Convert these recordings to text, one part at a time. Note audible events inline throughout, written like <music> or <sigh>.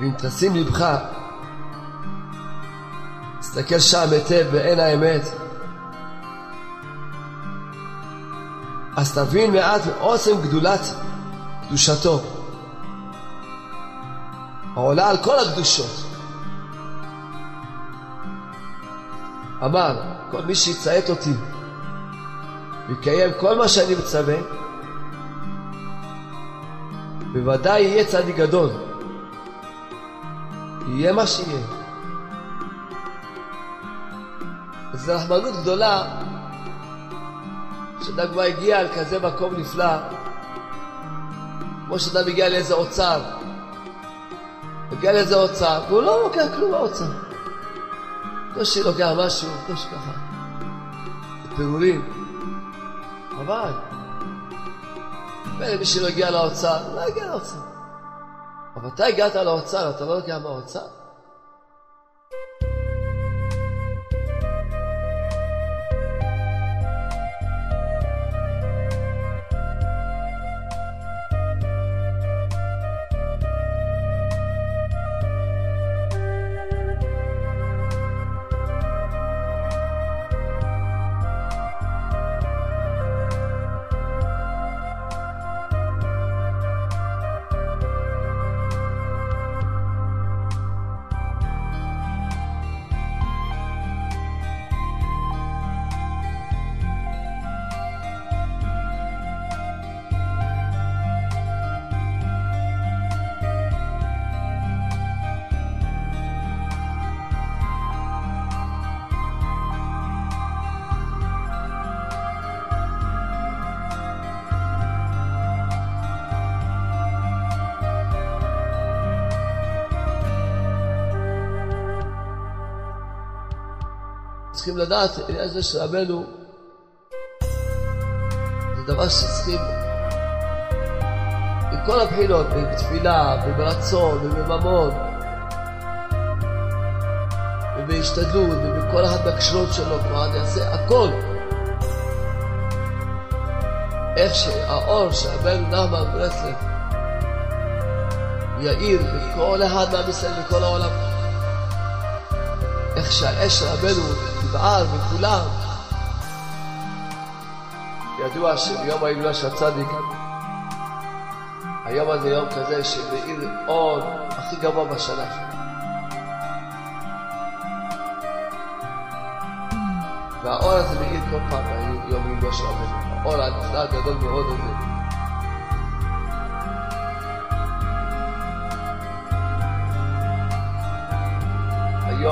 ואם תשים לבך, תסתכל שם היטב בעין האמת, אז תבין מעט מעוצם גדולת קדושתו, העולה על כל הקדושות. אמר, כל מי שיציית אותי ויקיים כל מה שאני מצווה, בוודאי יהיה צדיק גדול. יהיה מה שיהיה. זו רחמנות גדולה שאדם כבר הגיע על כזה מקום נפלא, כמו שאדם הגיע לאיזה אוצר. הגיע לאיזה אוצר, והוא לא לוקח כלום באוצר. בקושי לוקח משהו, בקושי ככה. זה פירורים. אבל, מילא מי שלא הגיע לאוצר, לא הגיע לאוצר. אבל אתה הגעת לאוצר, אתה לא לוקח מהאוצר? צריכים לדעת, העניין הזה של רבנו, זה דבר שצריכים, מכל הבחינות, בתפילה, וברצון, ובממון, ובהשתדלות, ובכל אחת מהקשרות שלו, כלומר, אני אעשה הכל. איך שהאור שרבנו נחמן ברסלב יאיר בכל אחד מעם ישראל וכל העולם. איך שהאש רבנו תבער בכולם. ידוע שביום ההילולה של הצדיק, היום הזה יום כזה שמאיר אור הכי גבוה בשנה. והאור הזה מאיר כל פעם ביום ההילולה של רבנו. האור הנפלא הגדול מאוד הזה.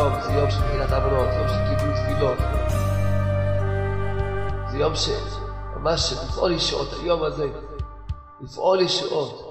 היום זה יום של תחילת עוונות, יום של קיבול תפילות. זה יום שממש לפעול ישועות, היום הזה, לפעול ישועות.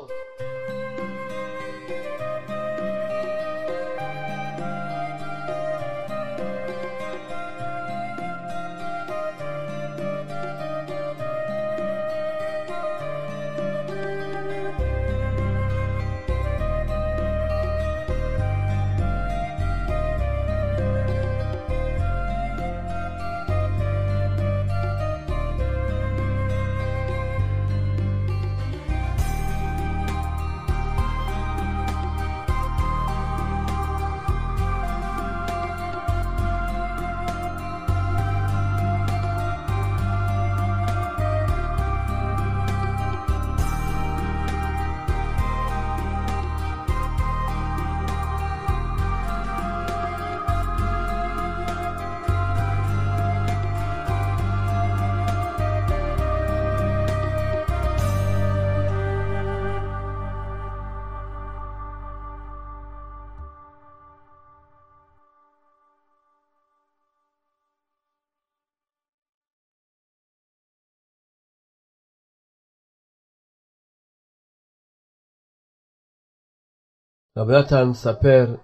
רב נתן מספר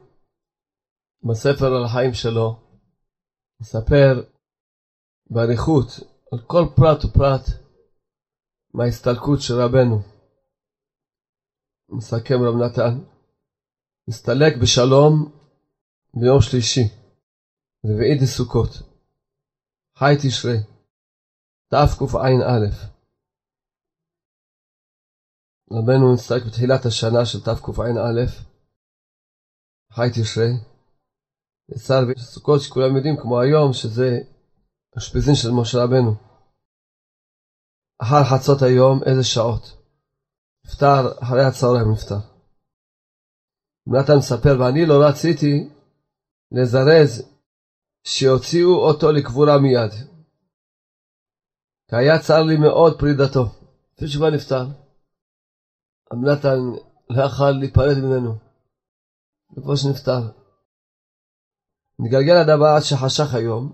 בספר על החיים שלו, מספר באריכות על כל פרט ופרט מההסתלקות של רבנו. מסכם רב נתן, הסתלק בשלום ביום שלישי, רביעי דסוכות, חי תשרי, תקע"א. רבנו נסתלק בתחילת השנה של תקע"א, חי תשרי. נפטר בסוכות שכולם יודעים כמו היום שזה אשפיזין של משה רבנו. אחר חצות היום איזה שעות. נפטר אחרי הצהריים נפטר. נתן מספר ואני לא רציתי לזרז שיוציאו אותו לקבורה מיד. כי היה צר לי מאוד פרידתו. לפי שכבר נפטר. נתן לא יכל להיפרד ממנו. לפני שנפטר. נגלגל הדבר עד שחשך היום,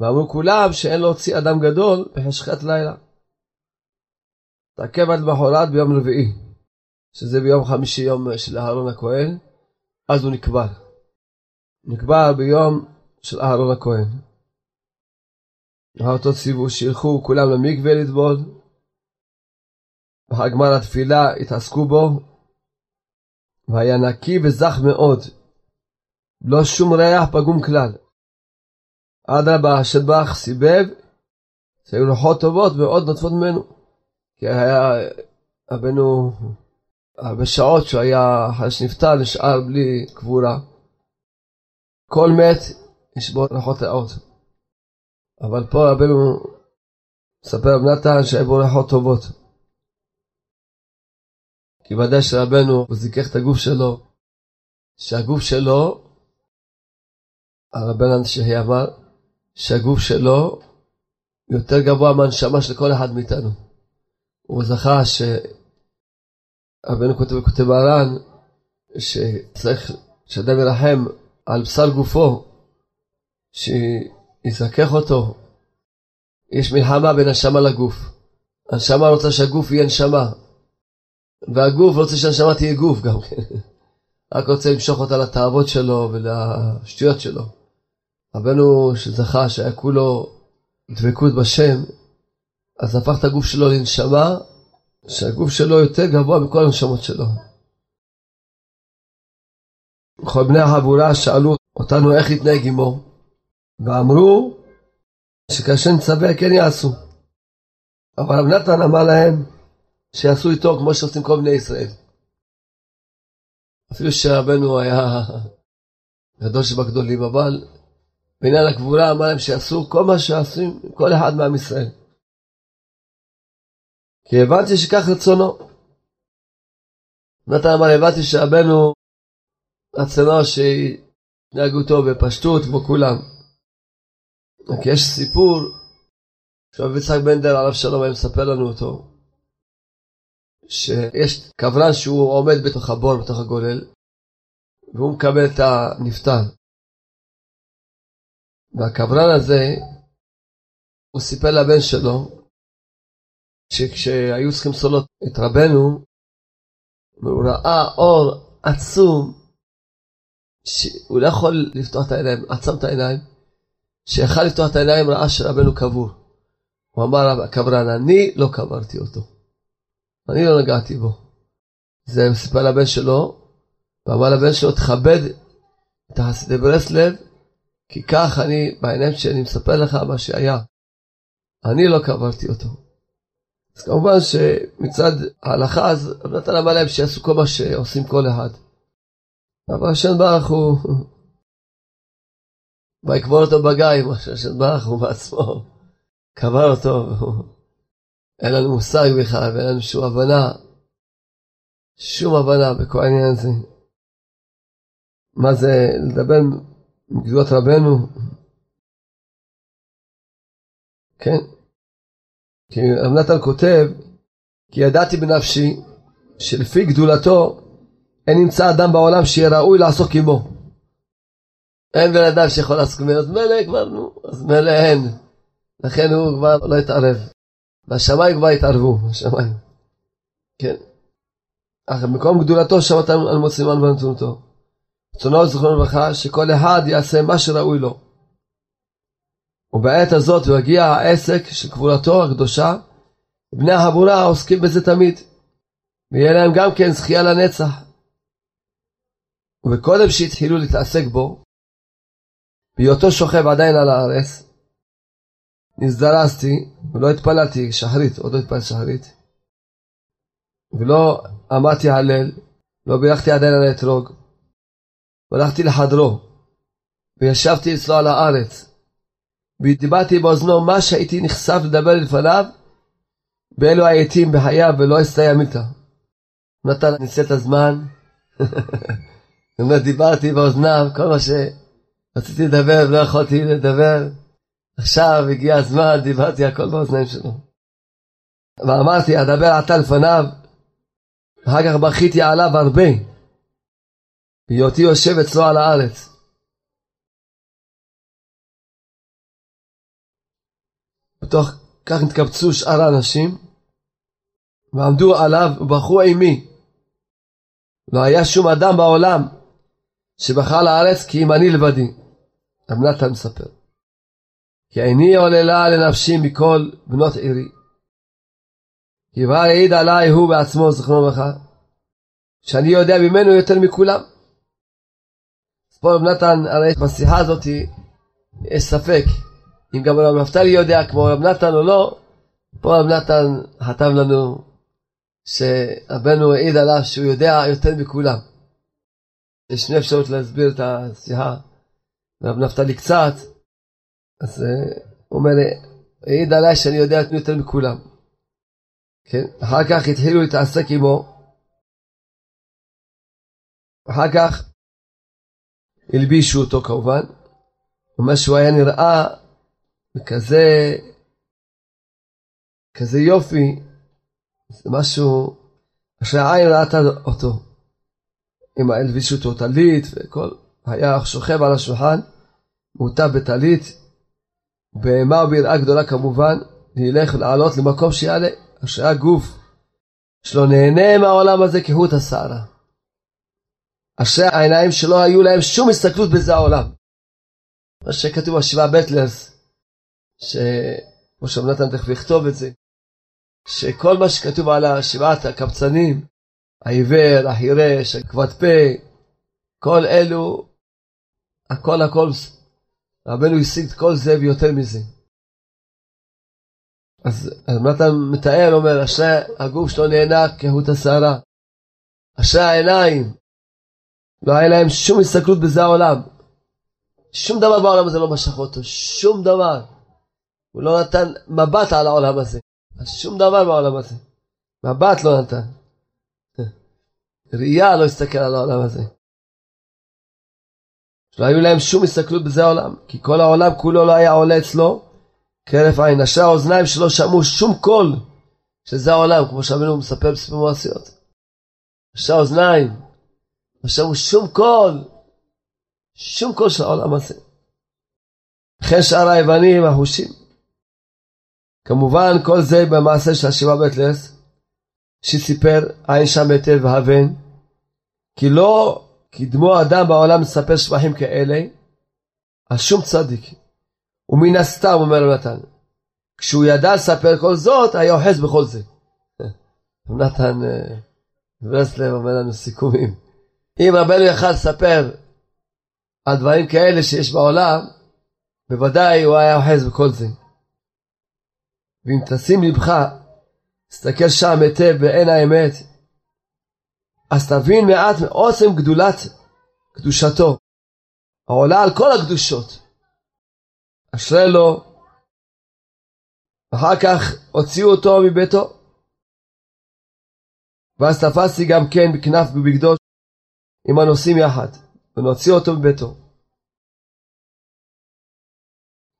ואמרו כולם שאין להוציא אדם גדול בחשכת לילה. תעכב עד מחרת ביום רביעי, שזה ביום חמישי יום של אהרון הכהן, אז הוא נקבר. נקבר ביום של אהרון הכהן. אותו ציוו שילכו כולם למקווה לטבול, ואחר גמר התפילה התעסקו בו, והיה נקי וזך מאוד, לא שום ריח פגום כלל. אדרבה, השטבח סיבב, שהיו רוחות טובות ועוד נוטפות ממנו. כי היה רבנו הרבה שעות שהוא היה, אחרי שנפטר, נשאר בלי קבורה. כל מת, יש בו ריחות רעות. אבל פה רבנו מספר רב נתן שהיה בו ריחות טובות. כי ודאי שרבנו, הוא זיכך את הגוף שלו, שהגוף שלו הרבן אנשי אמר שהגוף שלו יותר גבוה מהנשמה של כל אחד מאיתנו. הוא זכה שרבנו כותב וכותב הר"ן שצריך שאדם ירחם על בשר גופו, שיזכך אותו. יש מלחמה בין הנשמה לגוף. הנשמה רוצה שהגוף יהיה נשמה, והגוף רוצה שהנשמה תהיה גוף גם כן. <laughs> רק רוצה למשוך אותה לתאוות שלו ולשטויות שלו. רבנו שזכה שהיה כולו דבקות בשם, אז הפך את הגוף שלו לנשמה, שהגוף שלו יותר גבוה מכל הנשמות שלו. כל בני החבורה שאלו אותנו איך להתנהג עמו, ואמרו שכאשר נצווה כן יעשו. אבל רב נתן אמר להם שיעשו איתו כמו שעושים כל בני ישראל. אפילו שרבנו היה גדול שבגדולים, אבל בעניין הגבורה אמר להם שיעשו כל מה שעושים כל אחד מעם ישראל. כי הבנתי שכך רצונו. נתן אמר, הבנתי שרבנו רצונו שיתנהגו טוב בפשטות כמו כולם. כי יש סיפור שרב יצחק בנדר עליו שלום היה מספר לנו אותו, שיש קברן שהוא עומד בתוך הבור, בתוך הגולל, והוא מקבל את הנפטר. והקברן הזה, הוא סיפר לבן שלו, שכשהיו צריכים לסולות את רבנו, הוא ראה אור עצום, שהוא לא יכול לפתוח את העיניים, עצם את העיניים, שיכל לפתוח את העיניים ראה שרבנו קבור. הוא אמר הקברן, אני לא קברתי אותו. אני לא נגעתי בו. זה סיפר לבן שלו, ואמר לבן שלו, תכבד את החסידי ברסלב, כי כך אני, בעיניים שאני מספר לך מה שהיה, אני לא קברתי אותו. אז כמובן שמצד ההלכה, אז נתן אמר להם שיעשו כל מה שעושים כל אחד. אבל השם ברוך הוא, ויקבור אותו בגיא, מה שהשם ברוך הוא בעצמו קבר אותו, אין לנו מושג בכלל ואין לנו שום הבנה, שום הבנה בכל העניין הזה. מה זה לדבר מגדולת רבנו. כן. כי רב נתן כותב, כי ידעתי בנפשי שלפי גדולתו אין נמצא אדם בעולם שיהיה ראוי לעסוק עמו. אין בן אדם שיכול לעסוק ממנו, אז מילא כבר, נו, אז מילא אין. לכן הוא כבר לא התערב. והשמיים כבר התערבו, השמיים. כן. אך במקום גדולתו שמעת על מוצאים ונתונותו. רצונו זכרונו לברכה, שכל אחד יעשה מה שראוי לו. ובעת הזאת יגיע העסק של קבורתו הקדושה, בני החבורה עוסקים בזה תמיד, ויהיה להם גם כן זכייה לנצח. וקודם שהתחילו להתעסק בו, בהיותו שוכב עדיין על הארץ, נזדרזתי ולא התפללתי שחרית, עוד לא התפללתי שחרית, ולא אמרתי הלל, לא בירכתי עדיין על האתרוג, והלכתי לחדרו, וישבתי אצלו על הארץ, ודיברתי באוזנו מה שהייתי נחשף לדבר לפניו, באלו העתים בחייו ולא אסתייע מילתא. נתן ניצל את הזמן, <laughs> דיברתי באוזניו, כל מה שרציתי לדבר ולא יכולתי לדבר. עכשיו הגיע הזמן, דיברתי הכל באוזניים שלו. ואמרתי, אדבר עתה לפניו, אחר כך בכיתי עליו הרבה, בהיותי יושב אצלו על הארץ. בתוך כך התקבצו שאר האנשים, ועמדו עליו ובכו עימי. לא היה שום אדם בעולם שבחר לארץ כי אם אני לבדי. רב נתן מספר. כי איני עוללה לנפשי מכל בנות עירי. כי כבר העיד עליי הוא בעצמו זכרונו לברכה, שאני יודע ממנו יותר מכולם. אז פה רב נתן, הרי בשיחה הזאת יש ספק אם גם רב נפתלי יודע כמו רב נתן או לא, פה רב נתן חתם לנו שרבנו העיד עליו שהוא יודע יותר מכולם. יש שני אפשרות להסביר את השיחה, רב נפתלי קצת, אז uh, הוא אומר, העיד עליי שאני יודע יותר מכולם. כן, אחר כך התחילו להתעסק עמו, אחר כך הלבישו אותו כמובן, אומר שהוא היה נראה בכזה כזה יופי, זה משהו שהעין ראתה אותו. עם הלבישו אותו טלית וכל, היה שוכב על השולחן, מוטב בטלית, בהמה וביראה גדולה כמובן, לילך ולעלות למקום שיעלה, אשר הגוף שלו נהנה מהעולם הזה כהות השערה. אשרי העיניים שלא היו להם שום הסתכלות בזה העולם. מה שכתוב בשבעה בטלרס, שכמו שרב נתן תכף יכתוב את זה, שכל מה שכתוב על השבעת הקבצנים, העיוור, החירש, הכבד פה, כל אלו, הכל הכל, רבנו השיג את כל זה ויותר מזה. אז רב נתן מתאר, אומר, אשרי הגוף שלו נהנה כהות השערה. אשרי העיניים, לא היה להם שום הסתכלות בזה העולם. שום דבר בעולם הזה לא משך אותו, שום דבר. הוא לא נתן מבט על העולם הזה. אז שום דבר בעולם הזה. מבט לא נתן. ראייה לא הסתכל על העולם הזה. שלא היו להם שום הסתכלות בזה העולם, כי כל העולם כולו לא היה עולה אצלו כהרף עין. אשר האוזניים שלו שמעו שום קול, שזה העולם, כמו שאבינו מספר בספר מעשיות. אשר האוזניים לא שמעו שום קול, שום קול של העולם הזה. לכן שאר היוונים, החושים, כמובן כל זה במעשה של השבעה בית לס, שסיפר עין שם היטב והבן, כי לא קידמו אדם בעולם לספר שבחים כאלה, על שום צדיק. ומן הסתם, אומר נתן, כשהוא ידע לספר כל זאת, היה אוחז בכל זה. <laughs> נתן אה, ורסלב אומר לנו סיכומים. אם רבנו יכל לספר על דברים כאלה שיש בעולם, בוודאי הוא היה אוחז בכל זה. ואם תשים לבך, תסתכל שם היטב בעין האמת, אז תבין מעט מעוצם גדולת קדושתו, העולה על כל הקדושות. אשרי לו, אחר כך הוציאו אותו מביתו. ואז תפסתי גם כן בכנף בבגדו עם הנוסעים יחד, ונוציא אותו מביתו.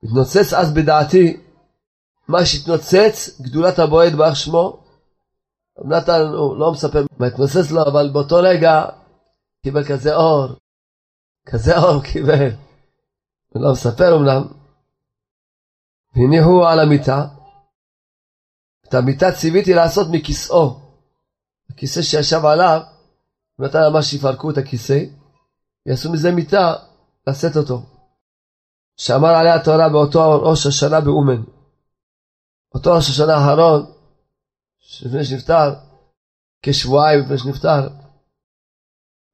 מתנוצץ אז בדעתי מה שהתנוצץ, גדולת הבועד באח שמו. רב נתן הוא לא מספר מה התנוצץ לו, אבל באותו רגע קיבל כזה אור, כזה אור קיבל. הוא לא מספר אמנם. והניחו על המיטה. את המיטה ציוויתי לעשות מכיסאו. הכיסא שישב עליו, נתן ממש שיפרקו את הכיסא, יעשו מזה מיטה, לשאת אותו. שאמר עליה התורה באותו ראש השנה באומן. אותו ראש השנה האחרון, לפני שנפטר, כשבועיים לפני שנפטר,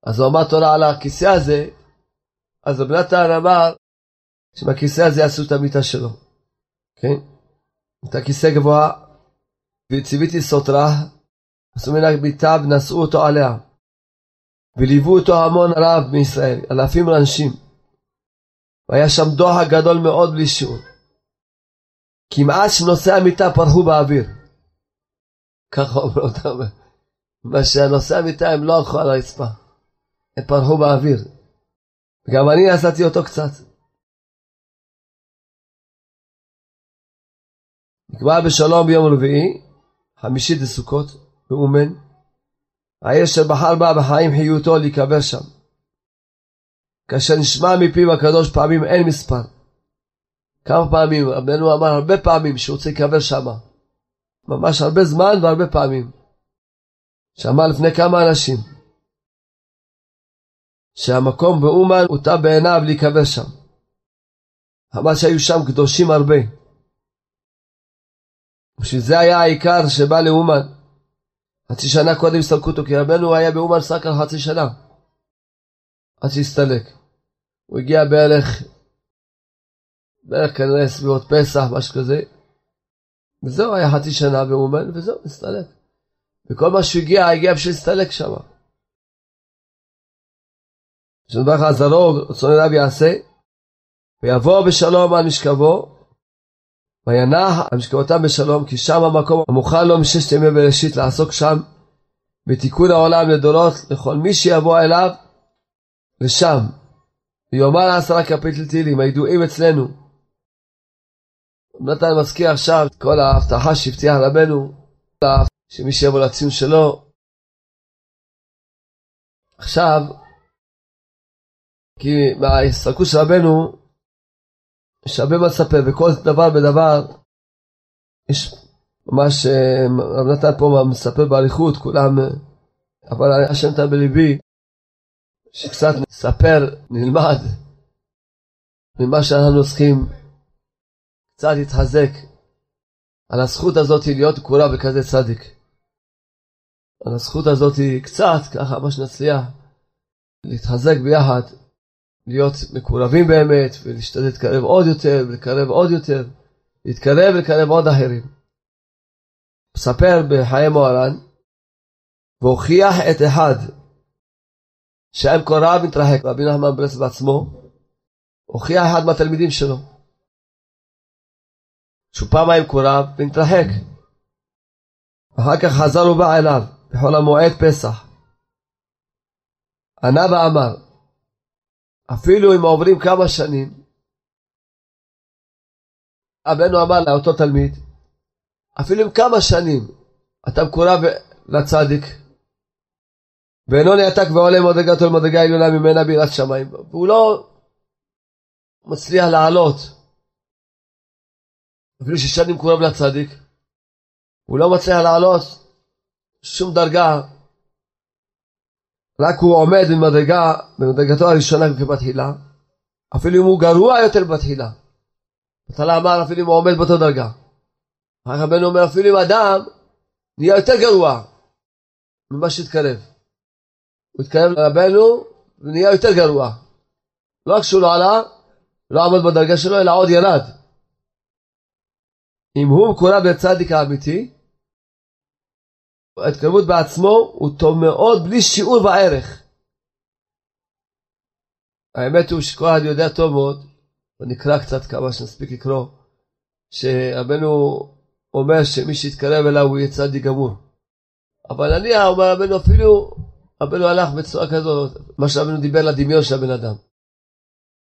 אז הוא אמר תורה על הכיסא הזה, אז רב נתן אמר שמהכיסא הזה יעשו את המיטה שלו, כן? את הכיסא גבוה, וציוויתי סוטרה, עשו מן המיטה ונשאו אותו עליה. וליוו אותו המון רב מישראל, אלפים רנשים. והיה שם דוחק גדול מאוד בלי שיעור. כמעט שנושאי המיטה פרחו באוויר. ככה אומר אותם. מה המיטה הם לא הלכו על הרצפה, הם פרחו באוויר. וגם אני עשיתי אותו קצת. נקבע בשלום ביום רביעי, חמישית לסוכות, באומן. העיר שבחר בה בחיים חיותו להיקבר שם. כאשר נשמע מפיו הקדוש פעמים אין מספר. כמה פעמים, רבנו אמר הרבה פעמים שהוא רוצה להיקבר שם. ממש הרבה זמן והרבה פעמים. שמע לפני כמה אנשים. שהמקום באומן הוטה בעיניו להיקבר שם. אמר שהיו שם קדושים הרבה. בשביל זה היה העיקר שבא לאומן. חצי שנה קודם הסתלקו אותו, כי רבנו היה באומן סך על חצי שנה. עד שהסתלק. הוא הגיע בערך, בערך כנראה סביבות פסח, משהו כזה. וזהו, היה חצי שנה באומן, וזהו, הסתלק. וכל מה שהוא הגיע, בשביל להסתלק שם. שנדבר לך הזרוג, רצון אליו יעשה, ויבוא בשלום על משכבו, וינח על משכבותם בשלום, כי שם המקום המוכן לו מששת ימי בראשית לעסוק שם בתיקון העולם לדורות לכל מי שיבוא אליו לשם. ויאמר עשרה קפיטל תהילים הידועים אצלנו. נתן מזכיר עכשיו את כל ההבטחה שהבטיח רבנו, שמי שיבוא לציון שלו. עכשיו, כי מההסתכלות של רבנו, יש הרבה מה לספר, וכל דבר בדבר, יש ממש, רב נתן פה מספר באריכות, כולם, אבל השם נתן בליבי, שקצת נספר, נלמד, ממה שאנחנו צריכים קצת להתחזק על הזכות הזאת להיות קורה בכזה צדיק. על הזכות הזאת קצת, ככה מה שנצליח, להתחזק ביחד, להיות מקורבים באמת, ולהשתדל להתקרב עוד יותר, ולקרב עוד יותר, להתקרב ולקרב עוד אחרים. מספר בחיי מוהר"ן, והוכיח את אחד, שהיה מקורב מתרחק, רבי נחמן ברס בעצמו, הוכיח אחד מהתלמידים שלו, פעם היה מקורב ונתרחק. אחר כך חזר ובא אליו, בחול המועד פסח. ענה ואמר, אפילו אם עוברים כמה שנים, רבנו אמר לאותו תלמיד, אפילו אם כמה שנים אתה מקורב לצדיק, ואינו נעתק ועולה מדרגתו למדרגה עליונה ממנה בירת שמיים, והוא לא מצליח לעלות, אפילו ששנים מקורב לצדיק, הוא לא מצליח לעלות שום דרגה רק הוא עומד במדרגה, במדרגתו הראשונה כבתחילה, אפילו אם הוא גרוע יותר בתחילה. בתחילה אמר אפילו אם הוא עומד באותו דרגה. אחר רבנו אומר אפילו אם אדם נהיה יותר גרוע ממה שהתקרב. הוא התקרב לרבנו ונהיה יותר גרוע. לא רק שהוא לא עלה, לא עמד בדרגה שלו, אלא עוד ירד. אם הוא מקורב לצדיק האמיתי, ההתקרבות בעצמו הוא טוב מאוד בלי שיעור וערך. האמת הוא שכל אחד יודע טוב מאוד, ונקרא קצת כמה שנספיק לקרוא, שרבנו אומר שמי שיתקרב אליו הוא יהיה צדיק גמור. אבל נניח, אומר רבנו אפילו, רבנו הלך בצורה כזאת, מה שרבנו דיבר לדמיון של הבן אדם.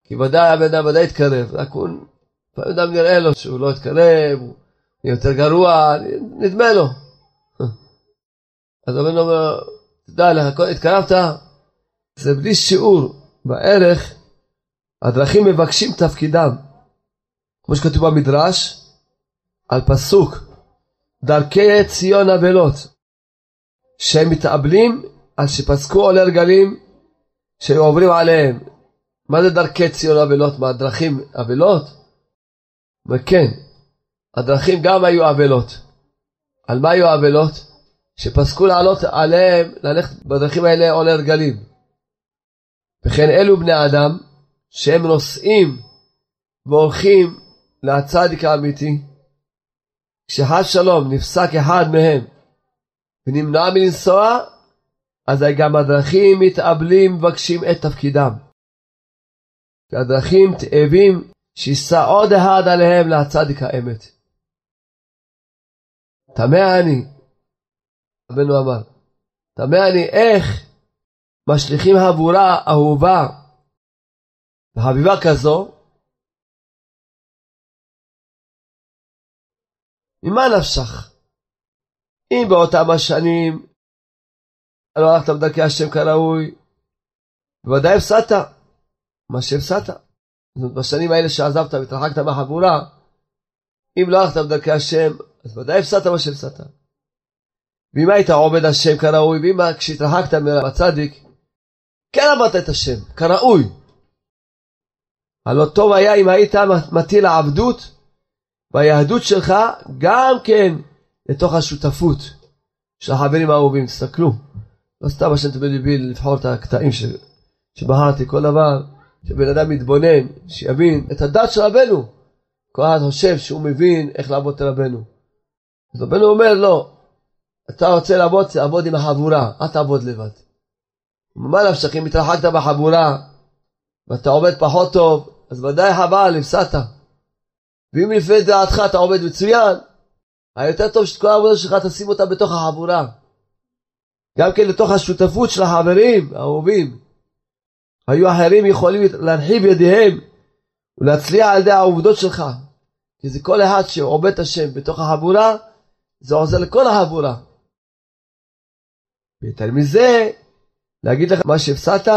כי ודאי הבן אדם ודאי יתקרב, רק הוא, לפעמים אדם נראה לו שהוא לא יתקרב, הוא יותר גרוע, נדמה לו. אז רבנו אומר, תדע לך, התקרבת, זה בלי שיעור בערך, הדרכים מבקשים תפקידם. כמו שכתוב במדרש, על פסוק, דרכי ציון אבלות, שהם מתאבלים על שפסקו עולי רגלים שהיו עוברים עליהם. מה זה דרכי ציון אבלות? מה, דרכים אבלות? וכן, הדרכים גם היו אבלות. על מה היו אבלות? שפסקו לעלות עליהם, ללכת בדרכים האלה עולי רגלים. וכן אלו בני אדם שהם נוסעים והולכים לצדיק האמיתי, כשחד שלום נפסק אחד מהם ונמנע מלנסוע, אזי גם הדרכים מתאבלים מבקשים את תפקידם. כי הדרכים תאבים שישא עוד אחד עליהם להצדיק האמת. תמה אני, רבנו אמר, תמה אני איך משליכים הבורה אהובה וחביבה כזו, ממה נפשך? אם באותם השנים לא הלכת בדרכי השם כראוי, בוודאי הפסדת מה שהפסדת. זאת אומרת, בשנים האלה שעזבת והתרחקת מהחבורה, אם לא הלכת בדרכי השם, אז ודאי הפסדת מה שהפסדת. ואם היית עובד השם כראוי, ואם כשהתרחקת מהצדיק, כן עבדת את השם, כראוי. הלא טוב היה אם היית מטיל העבדות ביהדות שלך גם כן לתוך השותפות של החברים האהובים. תסתכלו, לא סתם השם תמיד הביא לבחור את הקטעים ש... שבחרתי, כל דבר שבן אדם מתבונן, שיבין את הדת של רבנו. כל אחד חושב שהוא מבין איך לעבוד את רבנו. אז רבנו אומר לא, אתה רוצה לעבוד, תעבוד עם החבורה, אל תעבוד לבד. מה נפשך, אם התרחקת בחבורה ואתה עובד פחות טוב, אז ודאי חבל, הפסדת. ואם לפני דעתך אתה עובד מצוין, היותר טוב שאת כל העבודה שלך תשים אותה בתוך החבורה. גם כן לתוך השותפות של החברים האהובים. היו אחרים יכולים להרחיב ידיהם ולהצליח על ידי העובדות שלך. כי זה כל אחד שעובד את השם בתוך החבורה, זה עוזר לכל החבורה. ויותר מזה, להגיד לך מה שהפסדת,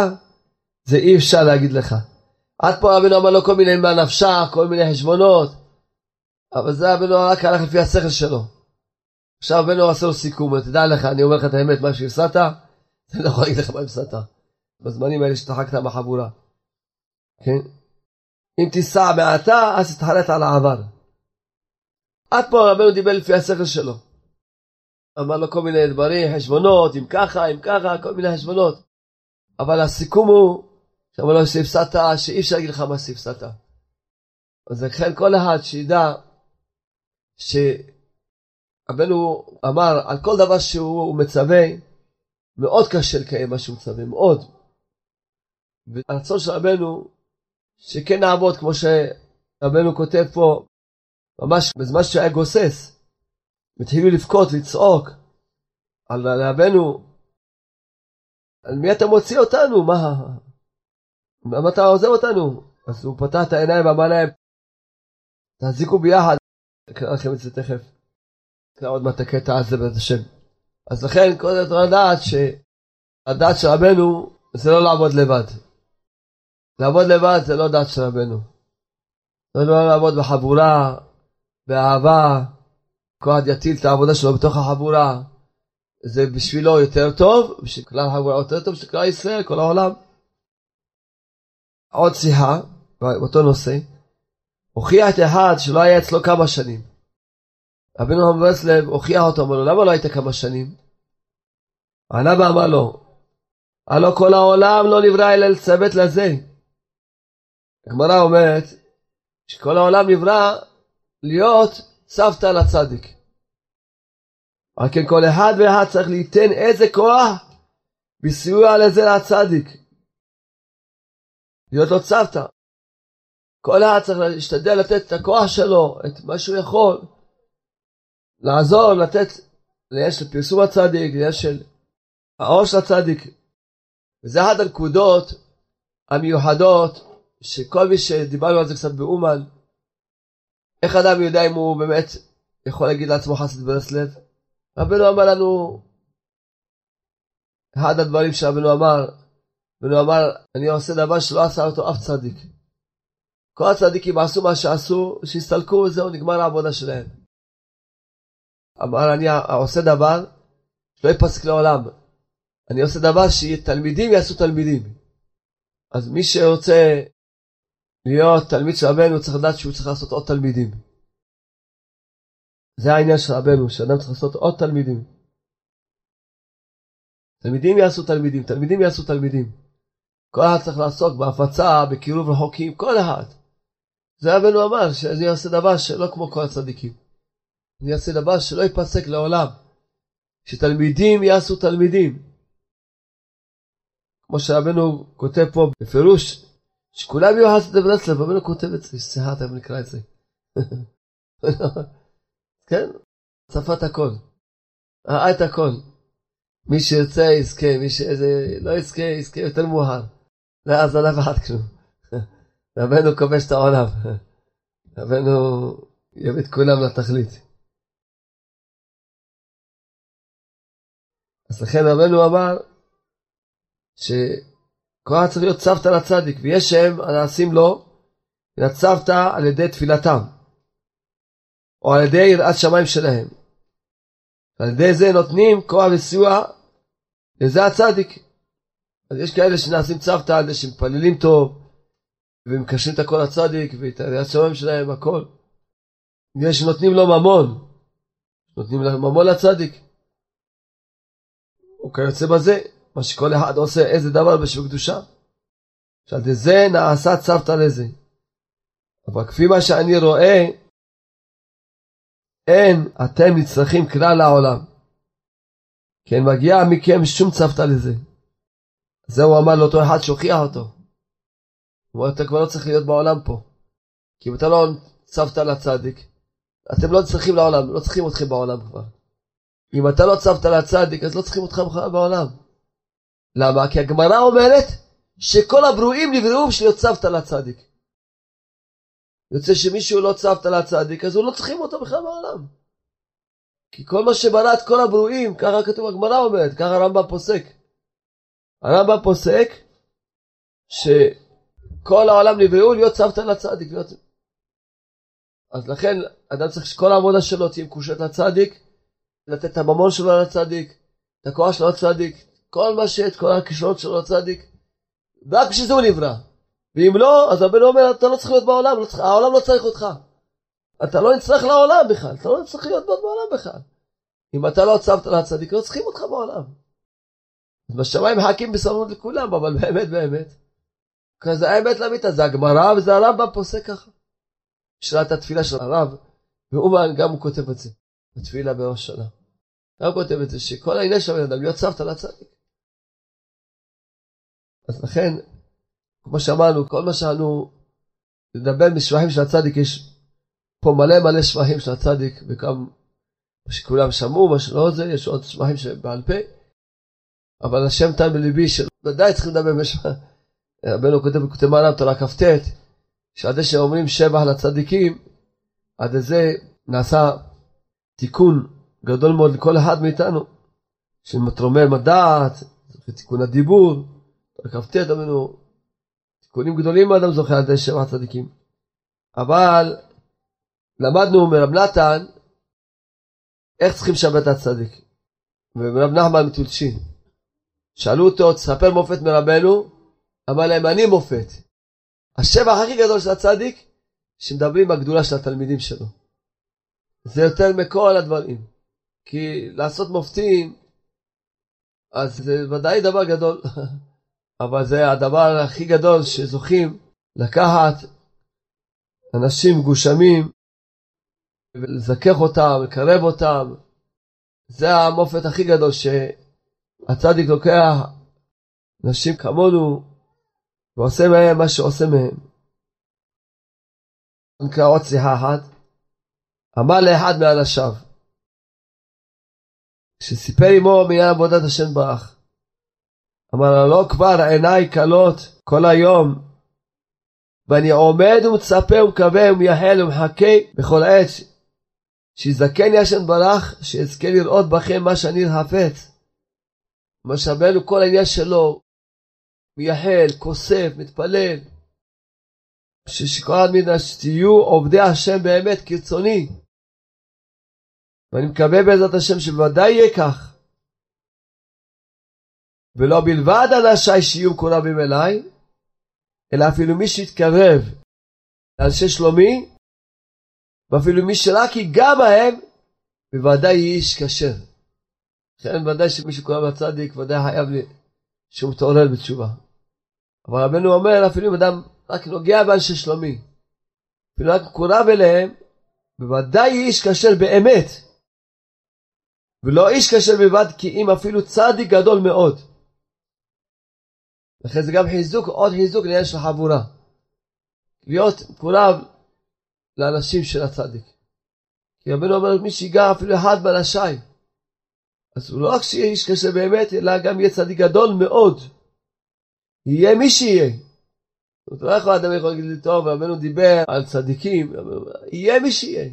זה אי אפשר להגיד לך. עד פה רבינו אמר לו כל מיני מה נפשה, כל מיני חשבונות, אבל זה רבינו רק הלך לפי השכל שלו. עכשיו רבינו עשה לו סיכום, תדע לך, אני אומר לך את האמת, מה שהפסדת, אני לא יכול להגיד לך מה הפסדת. בזמנים האלה שתחקת בחבורה. כן? אם תיסע מעתה, אז תתחרט על העבר. עד פה רבנו דיבר לפי השכל שלו. אמר לו כל מיני דברים, חשבונות, אם ככה, אם ככה, כל מיני חשבונות. אבל הסיכום הוא, שאמר לו שהפסדת, שאי אפשר להגיד לך מה שהפסדת. אז לכן כל אחד שידע שרבנו אמר על כל דבר שהוא מצווה, מאוד קשה לקיים מה שהוא מצווה, מאוד. והרצון של רבנו שכן נעבוד כמו שרבנו כותב פה, ממש בזמן שהיה גוסס, התחילו לבכות, לצעוק על רבנו, על מי אתה מוציא אותנו? מה? למה אתה עוזב אותנו? אז הוא פתח את העיניים ואמר להם, תחזיקו ביחד. אקרא לכם את זה תכף. אקרא עוד מעט הקטע הזה בעזרת השם. אז לכן כל הזמן לדעת שהדעת של רבנו זה לא לעבוד לבד. לעבוד לבד זה לא דת של רבנו. זה לא לעבוד בחבורה, באהבה, כל אחד יטיל את העבודה שלו בתוך החבורה. זה בשבילו יותר טוב, בשביל כלל החבורה יותר טוב, בשביל כלל ישראל, כל העולם. עוד שיחה, באותו נושא, הוכיח את אחד שלא היה אצלו כמה שנים. רבינו המברסלב הוכיח אותו, אמר לו, למה לא היית כמה שנים? ענה ואמר לו, הלא כל העולם לא נברא אלא לצוות לזה. הגמרא אומרת שכל העולם נברא להיות סבתא לצדיק. על כן כל אחד ואחד צריך ליתן איזה כוח בסיוע לזה לצדיק. להיות לו צוותא. כל אחד צריך להשתדל לתת את הכוח שלו, את מה שהוא יכול, לעזור, לתת לעניין של פרסום הצדיק, לעניין של האור של הצדיק. וזה אחת הנקודות המיוחדות שכל מי שדיברנו על זה קצת באומן, איך אדם יודע אם הוא באמת יכול להגיד לעצמו חסד ברסלב? רבנו אמר לנו, אחד הדברים שרבנו אמר, רבנו אמר, אני עושה דבר שלא עשה אותו אף צדיק. כל הצדיקים עשו מה שעשו, שהסתלקו וזהו, נגמר העבודה שלהם. אמר, אני עושה דבר שלא ייפסק לעולם. אני עושה דבר שתלמידים יעשו תלמידים. אז מי שרוצה להיות תלמיד של רבנו צריך לדעת שהוא צריך לעשות עוד תלמידים. זה העניין של רבנו, שאדם צריך לעשות עוד תלמידים. תלמידים יעשו תלמידים, תלמידים יעשו תלמידים. כל אחד צריך לעסוק בהפצה, בקירוב רחוקים, כל אחד. זה רבנו אמר, שאני אעשה דבר שלא כמו כל הצדיקים. אני אעשה דבר שלא ייפסק לעולם. שתלמידים יעשו תלמידים. כמו שרבנו כותב פה בפירוש, שכולם יהיו חסד ברסלב, רבנו כותב את זה, סליחה, תכף נקרא את זה. <laughs> כן, צפה הכל. ראה את הכל. מי שירצה יזכה, מי שלא יזכה, יזכה יותר מאוחר. לא יעזור לאף אחד כלום. <laughs> רבנו כובש את העולם. <laughs> רבנו יביא את כולם לתכלית. אז לכן רבנו אמר שכל צריך להיות צוותא לצדיק, ויש שהם הנעשים לו מן הצוותא על ידי תפילתם, או על ידי יראת שמיים שלהם. ועל ידי זה נותנים כוח וסיוע לזה הצדיק. אז יש כאלה שנעשים צוותא על זה שמפללים טוב, ומקשרים את הכל לצדיק, ואת יראת שמיים שלהם, הכל. ויש שנותנים לו ממון, נותנים ממון לצדיק. וכיוצא בזה, מה שכל אחד עושה איזה דבר בשביל קדושה. שעל זה נעשה צוותא לזה. אבל כפי מה שאני רואה, אין אתם נצרכים כלל לעולם. כן מגיע מכם שום צוותא לזה. זה הוא אמר לאותו אחד שהוכיח אותו. הוא אומר, אתה כבר לא צריך להיות בעולם פה. כי אם אתה לא צוותא לצדיק, אתם לא צריכים לעולם, לא צריכים אתכם בעולם כבר. אם אתה לא צוותא לצדיק, אז לא צריכים אותך בעולם. למה? כי הגמרא אומרת שכל הברואים נבראו בשביל להיות צוותא לצדיק. יוצא שמישהו לא צוותא לצדיק, אז הוא לא צריכים אותו בכלל בעולם. כי כל מה שברא את כל הברואים, ככה כתוב הגמרא אומרת, ככה הרמב"ם פוסק. הרמב"ם פוסק שכל העולם נבראו להיות צוותא לצדיק. להיות... אז לכן אדם צריך שכל העבודה שלו תהיה מקושרת לצדיק, לתת את הממון שלו לצדיק, את הכוח שלו לצדיק, כל מה שאת כל הכישרונות שלו לצדיק, רק בשביל זה הוא נברא. ואם לא, אז הבן אומר, אתה לא צריך להיות בעולם, לא צריך, העולם לא צריך אותך. אתה לא נצטרך לעולם בכלל, אתה לא צריך להיות בעולם בכלל. אם אתה לא צוות לצדיק, לא צריכים אותך בעולם. אז בשמיים מחכים בסבלנות לכולם, אבל באמת באמת. זה האמת לאמיתה, זה הגמרא וזה הרמב"ם פוסק ככה. שאלת התפילה של הרב, ואומן גם הוא כותב את זה. בתפילה בראש שנה. גם כותב את זה, שכל העניין של הבן אדם להיות סבתא לצדיק. אז לכן, כמו שאמרנו, כל מה שאנו נדבר משבחים של הצדיק, יש פה מלא מלא שבחים של הצדיק, וגם מה שכולם שמעו, מה שלא זה, יש עוד שבחים שבעל פה, אבל השם טען בליבי שוודאי צריכים לדבר בשבח. <laughs> רבנו כותב בכותב מעלם תורה כ"ט, שעד זה שאומרים שבח לצדיקים, עד זה נעשה תיקון גדול מאוד לכל אחד מאיתנו, שמתרומם הדעת, ותיקון הדיבור, כ"ט אמרנו, תיקונים גדולים מאדם זוכה על ידי שבע צדיקים. אבל למדנו מרב נתן איך צריכים לשבת את הצדיק. ומרב נחמן מטולשין. שאלו אותו, תספר מופת מרבנו, אמר להם, אני מופת. השבח הכי גדול של הצדיק, שמדברים בגדולה של התלמידים שלו. זה יותר מכל הדברים. כי לעשות מופתים, אז זה ודאי דבר גדול, <laughs> אבל זה הדבר הכי גדול שזוכים לקחת אנשים גושמים ולזכך אותם, לקרב אותם. זה המופת הכי גדול שהצדיק לוקח אנשים כמונו ועושה מהם מה שעושה מהם. נקרא עוד שיחה אחת. אמר לאחד מאנשיו, כשסיפר עמו מעניין עבודת השם ברך, אמר לו, לא כבר עיניי כלות כל היום, ואני עומד ומצפה ומקווה ומייחל ומחכה בכל עת, שיזכני השם ברך, שאזכה לראות בכם מה שאני חפץ. משאבנו כל העניין שלו, מייחל, כוסף, מתפלל, שכל הדמינה שתהיו עובדי השם באמת כרצוני. ואני מקווה בעזרת השם שבוודאי יהיה כך. ולא בלבד אנשיי שיהיו מקורבים אליי, אלא אפילו מי שיתקרב לאנשי שלומי, ואפילו מי שרק ייגע בהם, בוודאי יהיה איש כשר. לכן ודאי שמי שקורא בצדיק, ודאי חייב לי שהוא מתעורר בתשובה. אבל רבנו אומר, אפילו אם אדם רק נוגע באנשי שלומי, אפילו רק מקורב אליהם, בוודאי איש כשר באמת. ולא איש כשר בלבד, כי אם אפילו צדיק גדול מאוד. לכן זה גם חיזוק, עוד חיזוק לעניין של חבורה. להיות מקורב לאנשים של הצדיק. כי רבנו אומר, מי שיגע אפילו אחד מאנשיי, אז הוא לא רק שיהיה איש קשה באמת, אלא גם יהיה צדיק גדול מאוד. יהיה מי שיהיה. זאת אומרת, לא יכול אדם יכול להגיד לי, טוב, רבנו דיבר על צדיקים, יהיה מי שיהיה.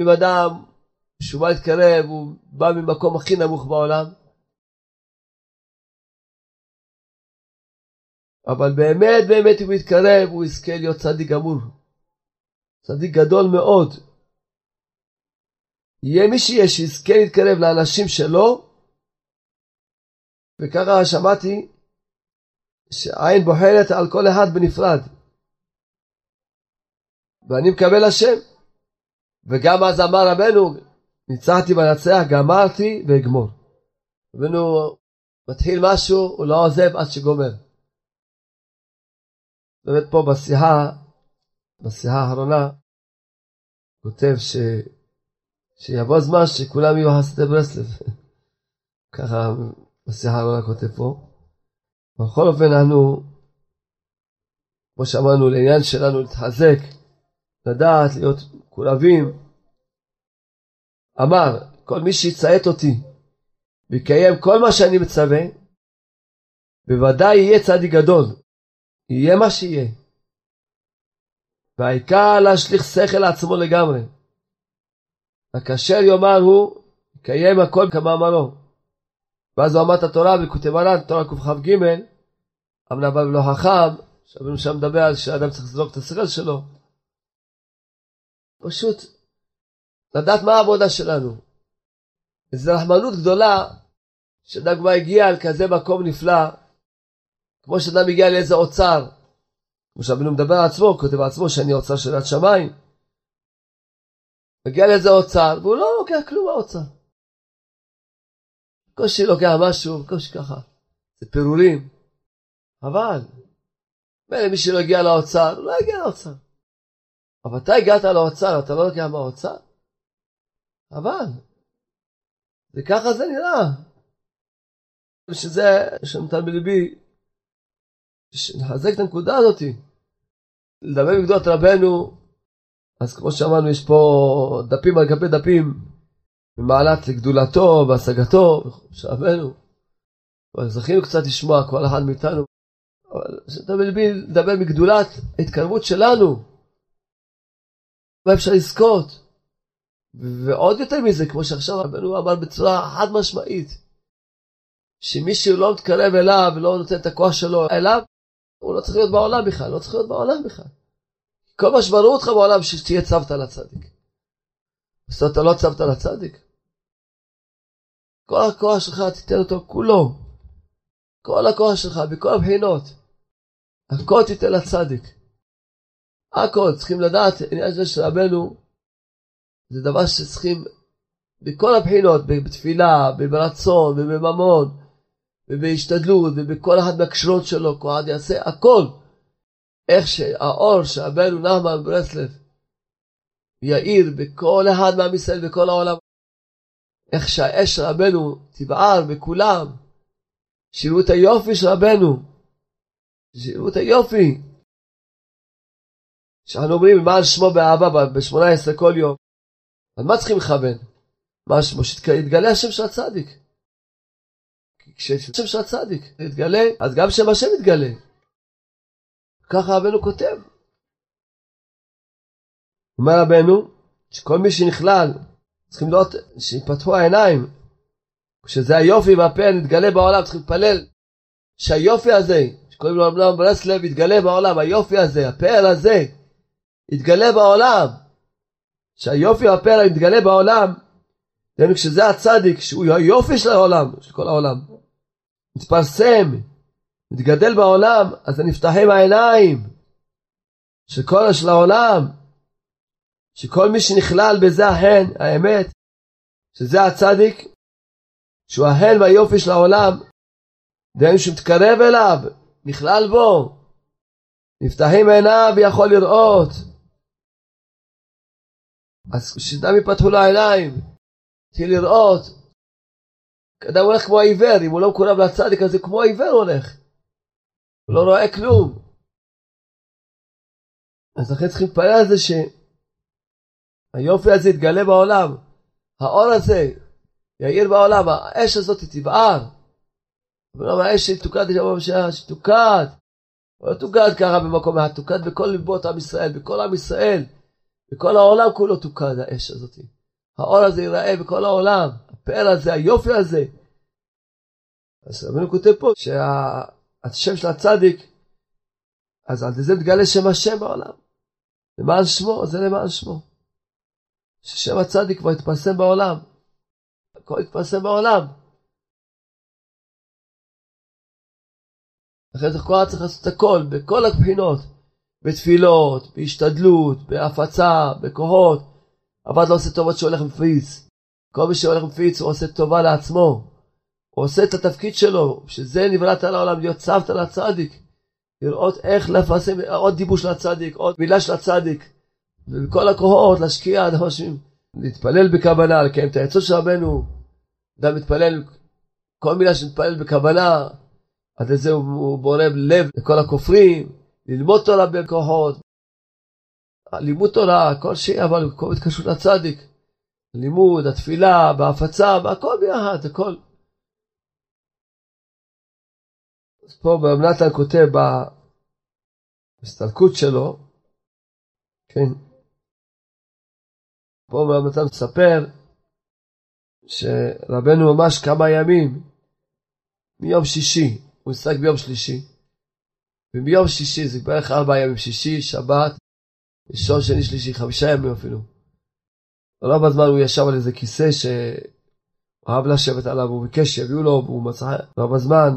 אם אדם, שהוא בא להתקרב, הוא בא ממקום הכי נמוך בעולם, אבל באמת באמת אם הוא יתקרב, הוא יזכה להיות צדיק גמור. צדיק גדול מאוד. יהיה מי שיהיה שיזכה להתקרב לאנשים שלו, וככה שמעתי שעין בוחרת על כל אחד בנפרד. ואני מקבל השם. וגם אז אמר רבנו, ניצחתי בנצח, גמרתי ואגמור. רבנו מתחיל משהו, הוא לא עוזב עד שגומר. באמת פה בשיחה, בשיחה האחרונה, כותב ש... שיבוא זמן שכולם יהיו חסידי ברסלב. <laughs> ככה בשיחה האחרונה כותב פה. בכל אופן אנו, כמו שאמרנו, לעניין שלנו להתחזק, לדעת, להיות מקורבים. אמר, כל מי שיציית אותי ויקיים כל מה שאני מצווה, בוודאי יהיה צדיק גדול, יהיה מה שיהיה. והעיקר להשליך שכל לעצמו לגמרי. הכשר יאמר הוא, יקיים הכל כמאמרו. ואז הוא אמר את התורה וכותב מרן, תורה קכ"ג, אמנם אבל לא חכם, שרבנו שם מדבר על שאדם צריך לזרוק את השכל שלו. פשוט לדעת מה העבודה שלנו. וזו רחמנות גדולה שאדם כבר הגיע על כזה מקום נפלא, כמו שאדם הגיע לאיזה אוצר, כמו שרבנו מדבר על עצמו, כותב על עצמו שאני אוצר של יד שמיים. מגיע לאיזה אוצר, והוא לא לוקח כלום מהאוצר. בקושי לוקח משהו, בקושי ככה. זה פירורים. אבל, מילא מי שלא הגיע לאוצר, לא יגיע לאוצר. אבל אתה הגעת לאוצר, אתה לא לוקח מהאוצר? אבל, וככה זה נראה. ושזה, שנתן בליבי, שנחזק את הנקודה הזאת. לדבר בגדות רבנו, אז כמו שאמרנו, יש פה דפים על גבי דפים, במעלת גדולתו והשגתו, שרבנו. אבל זכינו קצת לשמוע כל אחד מאיתנו. אבל שאתה בלבי לדבר מגדולת ההתקרבות שלנו. מה אפשר לזכות? ועוד יותר מזה, כמו שעכשיו רבנו אמר בצורה חד משמעית, שמישהו לא מתקרב אליו ולא נותן את הכוח שלו אליו, הוא לא צריך להיות בעולם בכלל, לא צריך להיות בעולם בכלל. כל מה שבראו אותך בעולם, שתהיה צוותא לצדיק. אז אתה לא צוותא לצדיק. כל הכוח שלך תיתן אותו כולו. כל הכוח שלך, בכל הבחינות. הכל תיתן לצדיק. הכל, צריכים לדעת, עניין של רבנו, זה דבר שצריכים בכל הבחינות, בתפילה, ברצון, ובממון, ובהשתדלות, ובכל אחד מהקשרות שלו, אחד יעשה הכל. איך שהאור שהבנו נחמן ברסלב יאיר בכל אחד מעם ישראל בכל העולם. איך שהאש של רבנו תבער בכולם. שיראו את היופי של רבנו. שיראו את היופי. שאנחנו אומרים למען שמו באהבה ב-18 כל יום. על מה צריכים לכוון? מה שמו? שיתגלה השם של הצדיק. כשהשם של הצדיק יתגלה, אז גם שם השם יתגלה. ככה רבנו כותב. אומר רבנו, שכל מי שנכלל, צריכים לראות שיפתחו העיניים, כשזה היופי והפעל נתגלה בעולם, צריכים להתפלל שהיופי הזה, שקוראים לו אמנם ברסלב, יתגלה בעולם, היופי הזה, הפעל הזה, יתגלה בעולם. שהיופי והפעל יתגלה בעולם, כשזה הצדיק, שהוא היופי של העולם, של כל העולם, מתפרסם, מתגדל בעולם, אז נפתחים העיניים של כל של העולם, שכל מי שנכלל בזה ההן, האמת, שזה הצדיק, שהוא ההן והיופי של העולם, דהיינו שמתקרב אליו, נכלל בו, נפתחים עיניו ויכול לראות. אז כשאדם יפתחו לו העיניים, תתחיל לראות. אדם הולך כמו העיוור, אם הוא לא מקורב לצדיק, אז זה כמו העיוור הולך. הוא לא רואה כלום. אז לכן צריכים להתפלל על זה שהיופי הזה יתגלה בעולם. האור הזה יאיר בעולם, האש הזאת תבער. ולא האש הממשלה, שתוקד. לא תוקד ככה במקום אחד, תוקד בכל ליבות עם ישראל, בכל עם ישראל. בכל העולם כולו תוקד האש הזאת. האור הזה ייראה בכל העולם, הפאר הזה, היופי הזה. אז רבינו כותב פה שהשם של הצדיק, אז על זה מתגלה שם השם בעולם. למען שמו, זה למען שמו. ששם הצדיק כבר התפרסם בעולם. הכל התפרסם בעולם. אחרי זה כל צריך לעשות הכל, בכל הבחינות, בתפילות, בהשתדלות, בהפצה, בכוחות. עבד לא עושה טובות שהולך מפיץ. כל מי שהולך מפיץ הוא עושה טובה לעצמו. הוא עושה את התפקיד שלו, שזה נבראת על העולם, להיות סבתא לצדיק. לראות איך לפרסם עוד דיבור של הצדיק, עוד מילה של הצדיק. ובכל הכוחות להשקיע אנשים, להתפלל בכוונה, לקיים את העצות של רבנו. אדם מתפלל, כל מילה שמתפלל בכוונה, עד לזה הוא, הוא בורא לב לכל הכופרים, ללמוד תורה בכוחות. לימוד תורה, כל שיר, אבל כל התקשרות לצדיק. לימוד, התפילה, בהפצה, והכל ביחד, הכל. אז פה במנתן כותב בהסתלקות שלו, כן, פה במנתן מספר שרבנו ממש כמה ימים מיום שישי, הוא הסתלק ביום שלישי, ומיום שישי זה בערך ארבע ימים, שישי, שבת, ראשון, שני, שלישי, חמישה ימים אפילו. רוב הזמן הוא ישב על איזה כיסא שהוא אהב לשבת עליו, הוא ביקש שיביאו לו, והוא מצא רוב הזמן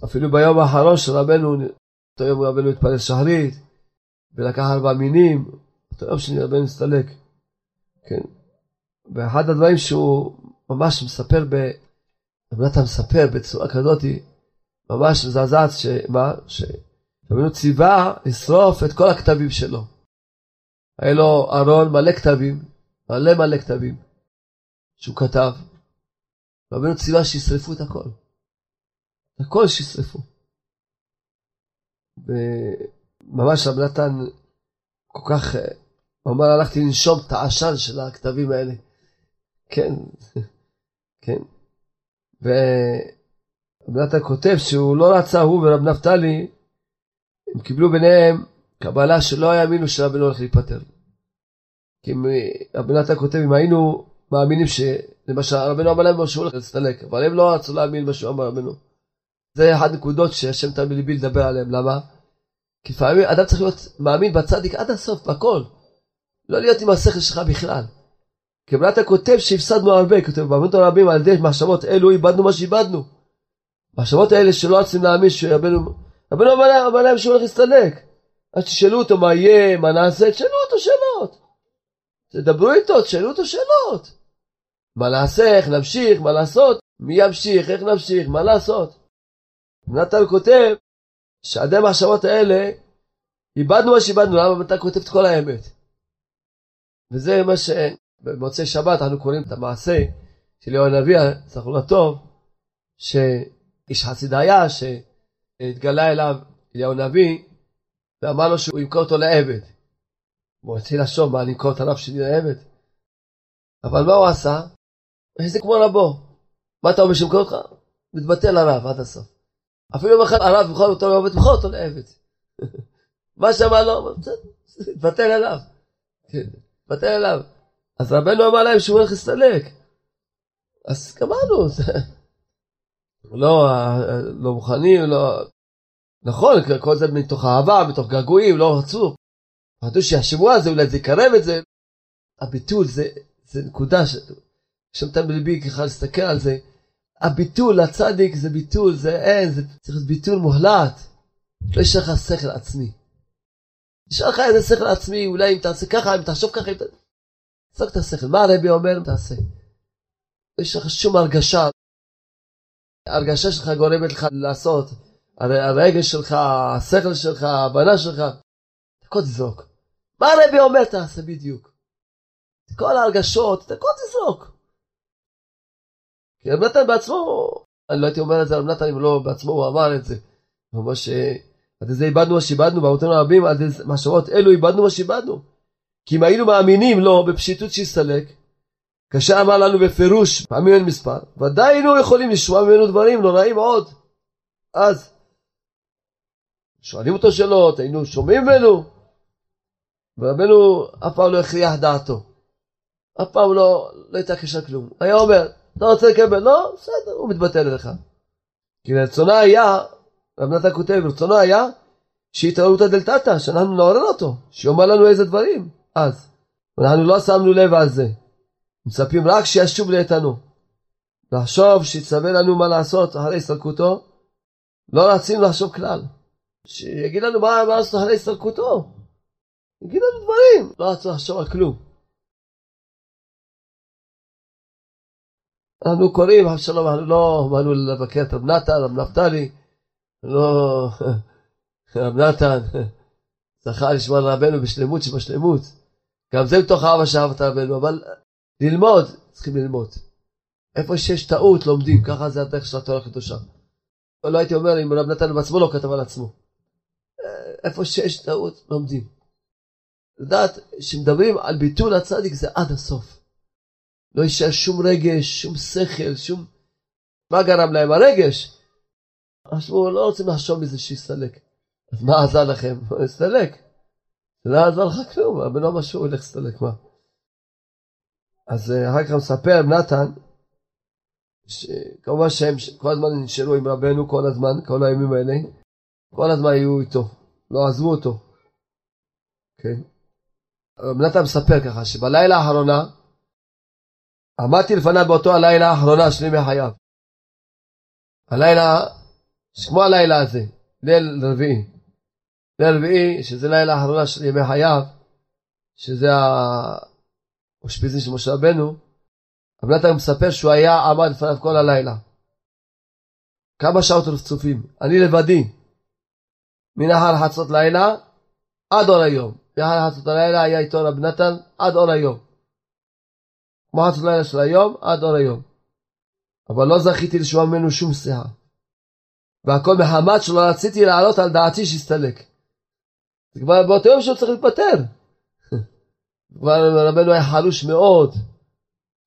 ואפילו ביום האחרון של רבנו, אותו יום רבנו התפלל שחרית, ולקח ארבע מינים, אותו יום שני רבנו הסתלק. כן. ואחד הדברים שהוא ממש מספר, ב... אתה מספר בצורה כזאת, ממש מזעזעת, שמה? שרבנו ציווה לשרוף את כל הכתבים שלו. היה לו ארון מלא כתבים, מלא מלא כתבים, שהוא כתב. רבנו ציווה שישרפו את הכל. הכל שישרפו. וממש רב נתן כל כך, הוא אמר הלכתי לנשום את העשן של הכתבים האלה. כן, <laughs> כן. ורב נתן כותב שהוא לא רצה, הוא ורב נפתלי, הם קיבלו ביניהם קבלה שלא האמינו שרבנו הולך להיפטר. כי רב נתן כותב, אם היינו מאמינים שלמשל רבנו אמר להם שהוא הולך להסתלק, אבל הם לא רצו להאמין מה שהוא אמר רבנו. זה אחת נקודות שהשם תמיד ליבי לדבר עליהן, למה? כי לפעמים אדם צריך להיות מאמין בצדיק עד הסוף, בכל. לא להיות עם השכל שלך בכלל. אתה כותב שהפסדנו הרבה, כותב בעבודות הרבים על ידי מחשבות אלו איבדנו מה שאיבדנו. מחשבות האלה שלא רצים להאמין שרבנו, רבנו אמר להם שהוא הולך להסתלק. אז תשאלו אותו מה יהיה, מה נעשה, תשאלו אותו שאלות. תדברו איתו, תשאלו אותו שאלות. מה נעשה, איך נמשיך, מה לעשות, מי ימשיך, איך נמשיך, מה לעשות. נתן כותב שעדי המחשבות האלה, איבדנו מה שאיבדנו, למה נתן כותב את כל האמת. וזה מה שבמוצאי שבת אנחנו קוראים את המעשה של יואל הנביא, זכרו לטוב, שאיש חסיד היה, שהתגלה אליו אליהו הנביא, ואמר לו שהוא ימכור אותו לעבד. הוא התחיל לחשוב מה, אני אמכור את הנפש שלי לעבד? אבל מה הוא עשה? זה כמו רבו. מה אתה אומר שימכור אותך? מתבטל עליו עד הסוף. אפילו אם הרב יבחר אותו לעבד, יבחר אותו לעבד. מה שאמר לו, תבטל עליו. כן, תבטל עליו. אז רבנו אמר להם שהוא הולך להסתלק. אז גמרנו. <laughs> לא, לא מוכנים, לא... נכון, כל זה מתוך אהבה, מתוך געגועים, לא רצו. רצו שיחשבו על זה, אולי זה יקרב את זה. הביטול זה, זה נקודה ש... שמתם בליבי ככה להסתכל על זה. הביטול לצדיק זה ביטול, זה אין, זה צריך להיות ביטול מוחלט. לא יש לך שכל עצמי. יש לך איזה שכל עצמי, אולי אם תעשה ככה, אם תחשוב ככה, אם ת... תעסוק את השכל. מה הרבי אומר? תעשה. לא יש לך שום הרגשה. ההרגשה שלך גורמת לך לעשות. הרגש שלך, השכל שלך, ההבנה שלך. הכל תזרוק. מה הרבי אומר? תעשה בדיוק. כל ההרגשות, הכל תזרוק. כי רב נתן בעצמו אני לא הייתי אומר את זה על נתן אם לא בעצמו הוא אמר את זה. ממש, עד איזה איבדנו מה שאיבדנו, באבותינו הרבים, עד איזה מחשבות אלו איבדנו מה שאיבדנו. כי אם היינו מאמינים לו בפשיטות שיסתלק, כאשר אמר לנו בפירוש, פעמים אין מספר, ודאי היינו יכולים לשמוע ממנו דברים נוראים עוד. אז, שואלים אותו שאלות, היינו שומעים ממנו, ורבנו אף פעם לא הכריח דעתו. אף פעם לא, לא התעקש על כלום. היה אומר, אתה רוצה לקבל? לא, בסדר, הוא מתבטל אליך. כי רצונה היה, רב נתן כותב, רצונו היה שיתעוררותא דלתתא, שאנחנו נעורר אותו, שיאמר לנו איזה דברים. אז, אנחנו לא שמנו לב על זה. מצפים רק שישוב לאיתנו. לחשוב שיצווה לנו מה לעשות אחרי הסתלקותו, לא רצינו לחשוב כלל. שיגיד לנו מה, מה לעשות אחרי הסתלקותו. יגיד לנו דברים, לא רצינו לחשוב על כלום. אנחנו קוראים, אבשלום, אנחנו לא באנו לבקר את רב נתן, רב נפתלי, לא, <laughs> רב נתן, <laughs> זכה לשמוע לרבנו בשלמות שבשלמות. גם זה מתוך אהבה שאהבת רבנו, אבל ללמוד, צריכים ללמוד. איפה שיש טעות לומדים, ככה זה הדרך של התורה הקדושה. לא הייתי אומר אם רב נתן בעצמו לא כתב על עצמו. איפה שיש טעות לומדים. לדעת שמדברים על ביטול הצדיק זה עד הסוף. לא יישאר שום רגש, שום שכל, שום... מה גרם להם? הרגש. חשבו, לא רוצים לחשוב מזה שיסתלק. אז מה עזר לכם? הוא <laughs> הסתלק. לא עזר לך כלום, הבן אדם משהו הולך להסתלק, מה? אז אה, אחר כך מספר נתן, כמובן שהם כל הזמן נשארו עם רבנו כל הזמן, כל הימים האלה, כל הזמן היו איתו, לא עזבו אותו. כן? נתן מספר ככה, שבלילה האחרונה, עמדתי לפניו באותו הלילה האחרונה של ימי חייו. הלילה, כמו הלילה הזה, ליל רביעי. ליל רביעי, שזה לילה האחרונה של ימי חייו, שזה האושפיזין של משה רבנו, רב נתן מספר שהוא היה עמד לפניו כל הלילה. כמה שעות רצופים, אני לבדי, מנחל חצות לילה עד אור היום. מנחל חצות הלילה היה איתו רב נתן עד אור היום. כמו חצות לילה של היום עד אור היום. אבל לא זכיתי לשמוע ממנו שום שיחה. והכל מחמת שלא רציתי לעלות על דעתי שיסתלק. זה כבר באותו יום שהוא צריך להתפטר. כבר רבנו היה חלוש מאוד.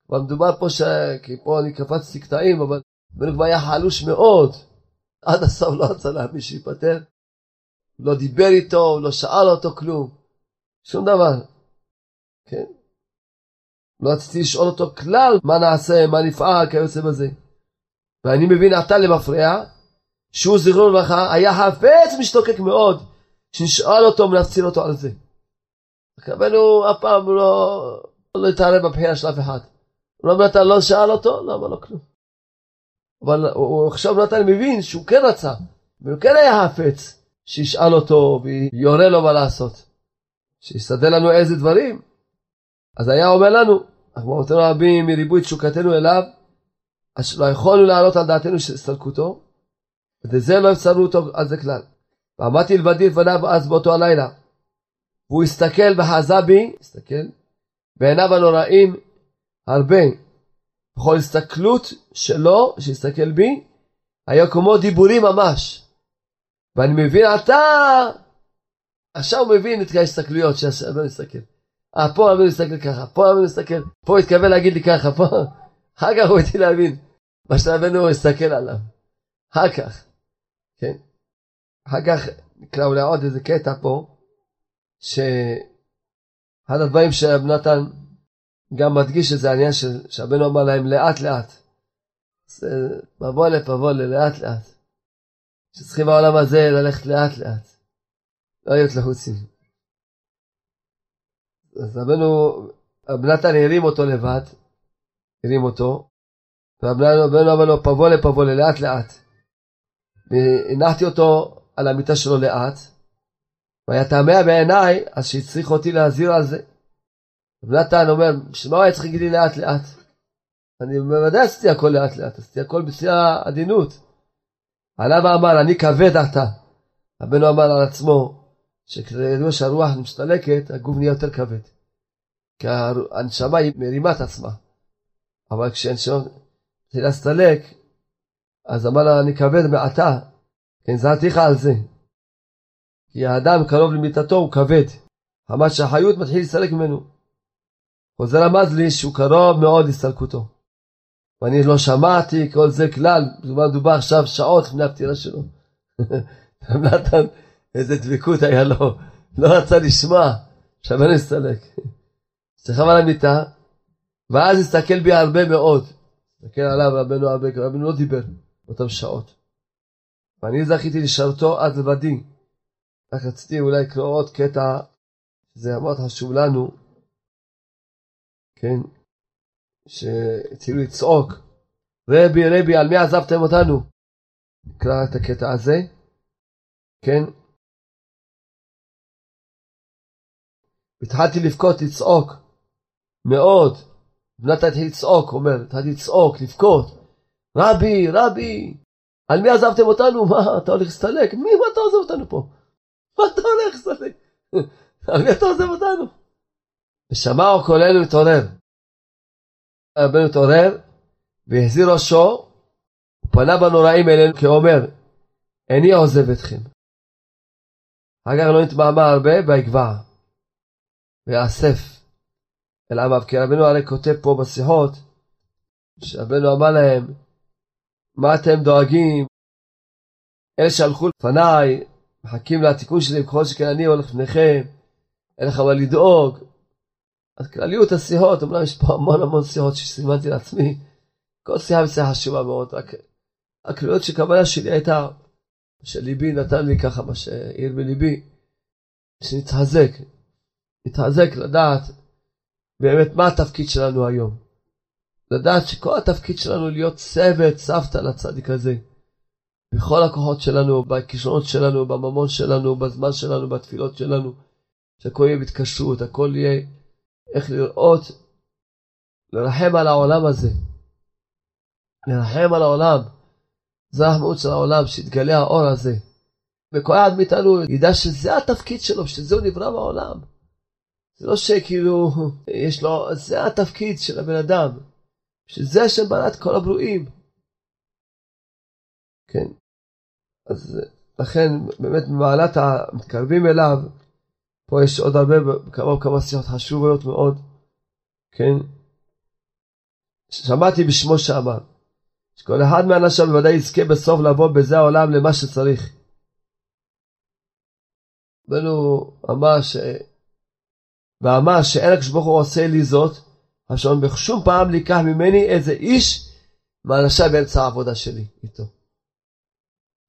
כבר מדובר פה ש... כי פה אני קפצתי קטעים, אבל רבנו כבר היה חלוש מאוד. עד הסוף לא רצה להאמין שיפטר. לא דיבר איתו, לא שאל אותו כלום. שום דבר. כן? לא רציתי לשאול אותו כלל מה נעשה, מה נפעל, כיוצא בזה. ואני מבין עתה למפרע, שהוא זכרו לברכה, היה חפץ משתוקק מאוד, שנשאל אותו ונפציר אותו על זה. רבנו אף פעם לא, לא התערב בבחירה של אף אחד. רב נתן לא שאל אותו, לא אמר לו כלום. אבל הוא עכשיו נתן מבין שהוא כן רצה, והוא כן היה חפץ שישאל אותו ויורה לו מה לעשות. שיסדר לנו איזה דברים. אז היה אומר לנו, אנחנו אמרנו רבים מריבוי תשוקתנו אליו, אז לא יכולנו להעלות על דעתנו של הסתלקותו, וזה לא הפצרנו אותו על זה כלל. ועמדתי לבדי לפניו אז באותו הלילה. והוא הסתכל וחזה בי, הסתכל, בעיניו הנוראים הרבה. בכל הסתכלות שלו, שהסתכל בי, היה כמו דיבורים ממש. ואני מבין עתה, עכשיו הוא מבין את ההסתכלויות שהבן מסתכל. אה, פה הבן מסתכל ככה, פה הבן מסתכל, פה הוא התכוון להגיד לי ככה, פה. אחר כך הוא התחיל להבין מה שהבן הסתכל עליו. אחר כך, כן? אחר כך נקרא אולי עוד איזה קטע פה, שאחד הדברים שרב נתן גם מדגיש את זה העניין שהבן אמר להם לאט לאט. זה מבוא לפבוא לאט לאט. שצריכים בעולם הזה ללכת לאט לאט. לא להיות לחוצים. אז רבנו, רב נתן הרים אותו לבד, הרים אותו, ורבנו אמר לו פבוא לפבוא לאט לאט. והנחתי אותו על המיטה שלו לאט, והיה תמה בעיניי, אז שהצריך אותי להזהיר על זה. רב נתן אומר, בשביל מה הוא היה צריך להגיד לי לאט לאט? אני בוודאי עשיתי הכל לאט לאט, עשיתי הכל בשיא העדינות. עליו אמר, אני כבד אתה. רבנו אמר על עצמו, שכשידוע שהרוח מסתלקת, הגוף נהיה יותר כבד. כי הנשמה היא מרימה את עצמה. אבל כשהנשמה מתחילה להסתלק, אז אמר לה, אני כבד מעתה, כן, זעתיך על זה. כי האדם קרוב למיטתו הוא כבד. חמת שהחיות מתחיל להסתלק ממנו. חוזר רמז לי שהוא קרוב מאוד להסתלקותו. ואני לא שמעתי כל זה כלל, מדובר עכשיו שעות לפני הפטירה שלו. <laughs> איזה דבקות היה לו, לא רצה לשמוע שהבן הסתלק. שכב על המיטה, ואז הסתכל בי הרבה מאוד. הסתכל עליו רבנו הרבה, רבנו לא דיבר באותן שעות. ואני זכיתי לשרתו עד לבדי. רק רציתי אולי לקרוא עוד קטע, שזה מאוד חשוב לנו, כן, שהתחילו לצעוק, רבי רבי על מי עזבתם אותנו? נקרא את הקטע הזה, כן? התחלתי לבכות, לצעוק, מאוד. בנת התחיל לצעוק, אומר, התחלתי לצעוק, לבכות. רבי, רבי, על מי עזבתם אותנו? מה, אתה הולך להסתלק? מי, מה אתה עוזב אותנו פה? מה אתה הולך להסתלק? על מי אתה עוזב אותנו? ושמעו קולנו התעורר. רבנו התעורר והחזיר ראשו, ופנה בנוראים אלינו כאומר, איני עוזב אתכם. כך לא נתמהמה הרבה ויגבע, ויאסף אל עמיו, כי רבנו הרי כותב פה בשיחות, שרבנו אמר להם, מה אתם דואגים? אלה שהלכו לפניי, מחכים לתיקון שלי, ככל שכן אני הולך לפניכם, אין לך מה לדאוג. אז כלליות השיחות, אמנם יש פה המון המון שיחות שסימנתי לעצמי, כל שיחה ושיחה חשובה מאוד, רק הכלליות שכוונה שלי הייתה, שליבי נתן לי ככה, מה שהעיר בליבי, שנתחזק, נתחזק לדעת באמת מה התפקיד שלנו היום. לדעת שכל התפקיד שלנו להיות צוות, סבתא לצדיק הזה. בכל הכוחות שלנו, בכישרונות שלנו, בממון שלנו, בזמן שלנו, בתפילות שלנו, שהכל יהיה בהתקשרות, הכל יהיה איך לראות, לרחם על העולם הזה. לרחם על העולם. זה הרחמאות של העולם, שיתגלה האור הזה. וכל אחד מאיתנו ידע שזה התפקיד שלו, שזה הוא נברא בעולם. זה לא שכאילו, יש לו, זה התפקיד של הבן אדם. שזה השם את כל הברואים. כן. אז לכן, באמת במעלת המתקרבים אליו, פה יש עוד הרבה, כמה וכמה שיחות חשובות מאוד, כן? שמעתי בשמו שאמר, שכל אחד מהאנשים בוודאי יזכה בסוף לבוא בזה העולם למה שצריך. רבנו אמר ש... ואמר שאין הקדוש ברוך הוא עושה לי זאת, אשר בשום פעם לקח ממני איזה איש מאנשיי באמצע העבודה שלי איתו.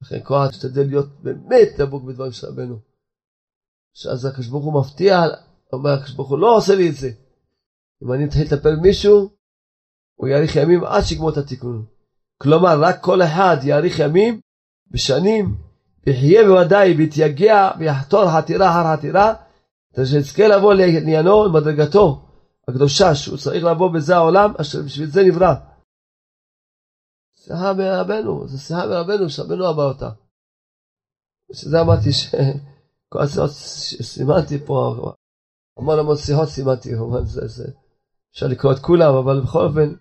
לכן כל אחד משתדל להיות באמת דבוק בדברים של רבנו. שאז הקדוש ברוך הוא מפתיע, אומר הקדוש ברוך הוא לא עושה לי את זה. אם אני אתחיל לטפל במישהו, הוא יאריך ימים עד שיגמור את התיקון. כלומר, רק כל אחד יאריך ימים בשנים, ויחיה בוודאי, ויתייגע, ויחתור חתירה אחר חתירה, כדי שיזכה לבוא לעניינו, למדרגתו, הקדושה שהוא צריך לבוא בזה העולם אשר בשביל זה נברא. שיחה מרבנו, זה שיחה מרבנו שרבנו אמר אותה. שזה אמרתי שכל <laughs> השיחות שסימנתי פה, המון המון שיחות סימנתי, כמובן זה, זה, אפשר לקרוא את כולם, אבל בכל אופן,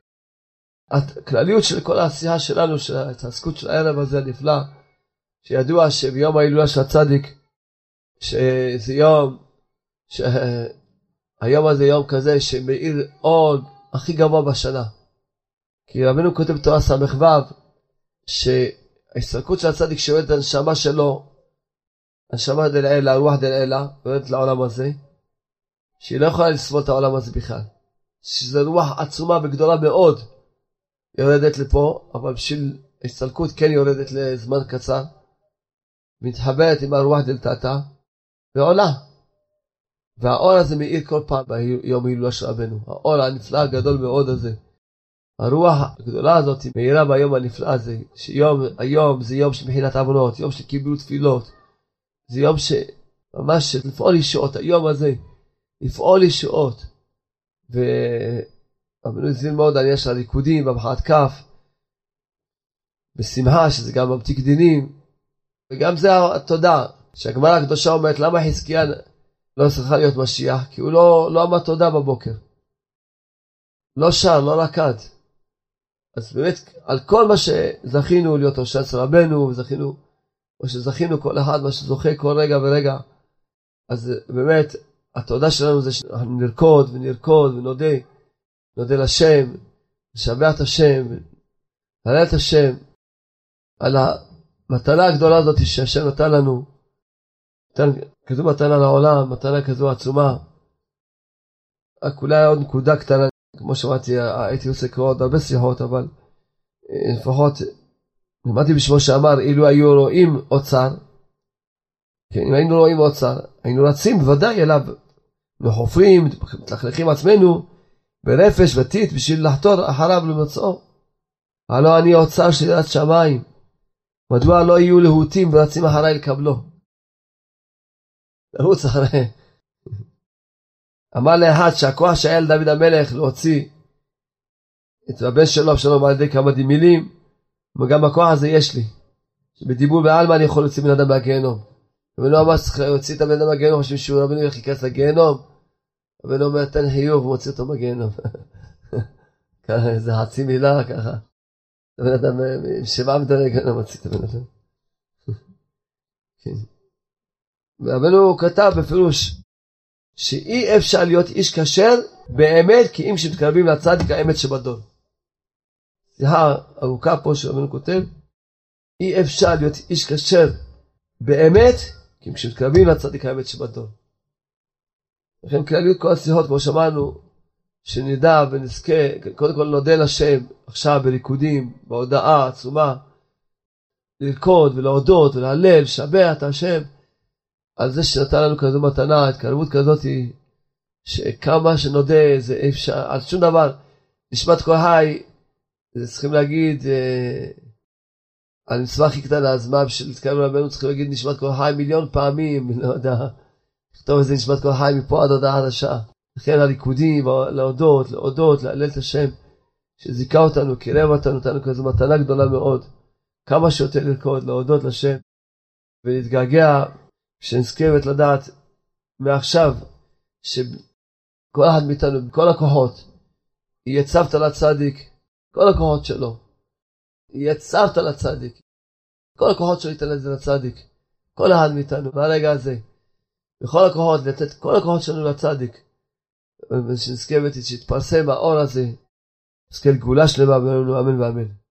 הכלליות של כל העשייה שלנו, של ההתעסקות של הערב הזה הנפלא, שידוע שביום ההילולה של הצדיק, שזה יום, ש... היום הזה יום כזה שמאיר אור הכי גבוה בשנה. כי רבנו כותב בתורה ס"ו, שההסתלקות של הצדיק שיורדת לנשמה שלו, הנשמה דלעילה, רוח דלעילה, יורדת לעולם הזה, שהיא לא יכולה לסבול את העולם הזה בכלל. שזו רוח עצומה וגדולה מאוד יורדת לפה, אבל בשביל ההסתלקות כן יורדת לזמן קצר, מתחברת עם הרוח דלתתה, ועולה. והאור הזה מאיר כל פעם ביום הילולה של רבנו. האור הנפלא הגדול מאוד הזה. הרוח הגדולה הזאת מאירה ביום הנפלא הזה, שיום, היום זה יום של מחילת עוונות, יום של קיבלו תפילות. זה יום שממש לפעול ישועות, היום הזה, לפעול ישועות. ורבנו הזמין מאוד על עניין של הריקודים במחאת כף, בשמחה, שזה גם ממתיק דינים, וגם זה התודה, שהגמרא הקדושה אומרת, למה חזקיה לא צריכה להיות משיח, כי הוא לא, לא אמר תודה בבוקר. לא שר, לא רקד. אז באמת, על כל מה שזכינו להיות ראש אצל רבנו, וזכינו, או שזכינו כל אחד, מה שזוכה כל רגע ורגע, אז באמת, התודה שלנו זה שאנחנו נרקוד ונרקוד ונודה, נודה לשם, נשבח את השם, נעלה את השם, על המתנה הגדולה הזאת שהשם נתן לנו, כזו מתנה לעולם, מתנה כזו עצומה. רק אולי עוד נקודה קטנה, כמו שאמרתי, הייתי עושה כבר עוד הרבה שיחות, אבל אה, לפחות למדתי בשמו שאמר, אילו היו רואים אוצר, כן, אם היינו רואים אוצר, היינו רצים בוודאי אליו, וחופרים, מתלכלכים עצמנו ברפש וטיט בשביל לחתור אחריו למצאו. הלא אני אוצר של יראת שמיים, מדוע לא יהיו להוטים ורצים אחריי לקבלו? לרוץ אחרי. אמר לאחד שהכוח שהיה לדוד המלך להוציא את הבן שלו אבשלום על ידי כמה מילים, וגם הכוח הזה יש לי. שבדיבור בעלמא אני יכול להוציא בן אדם מהגיהנום. ולא אמר שצריך להוציא את הבן אדם מהגיהנום, חושבים שהוא רבנו ילך להיכנס לגיהנום. רבנו אומר תן חיוב ומוציא אותו מהגיהנום. <laughs> ככה איזה חצי מילה ככה. הבן אדם עם שבעה מדרג, לא מוציא את הבן אדם. <laughs> כן. ורבנו כתב בפירוש שאי אפשר להיות איש כשר באמת כי אם כשמתקרבים לצדיק האמת שבדור. שיחה ארוכה פה שרבנו כותב, אי אפשר להיות איש כשר באמת כי אם כשמתקרבים לצדיק האמת שבדור. לכן כלליות כל השיחות כמו שאמרנו שנדע ונזכה, קודם כל נודה לשם עכשיו בריקודים, בהודעה עצומה, לרקוד ולהודות ולהלל, לשבח את השם על זה שנתן לנו כזו מתנה, התקרבות כזאת, שכמה שנודה זה אי אפשר, על שום דבר, נשמת כל חי, צריכים להגיד, אה, על מצווה הכי קטנה, אז מה בשביל להתקרב לרבנו צריכים להגיד נשמת כל חי מיליון פעמים, <laughs> לא יודע, לכתוב איזה נשמת כל חי מפה עד הודעה חדשה. לכן הריקודים, להודות, להודות, להלל את השם, שזיכה אותנו, קירב אותנו, נתנו כזו מתנה גדולה מאוד. כמה שיותר לרקוד, להודות לשם, ולהתגעגע, שנזכרת לדעת מעכשיו, שכל אחד מאיתנו, בכל הכוחות, יהיה צוותא לצדיק, כל הכוחות שלו, יהיה צוותא לצדיק, כל הכוחות שלו ייתן את זה לצדיק, כל אחד מאיתנו, מהרגע הזה, בכל הכוחות, לתת כל הכוחות שלנו לצדיק. ושנזכה ושתתפרסם האור הזה, נזכה לגאולה שלמה אמן ואמן.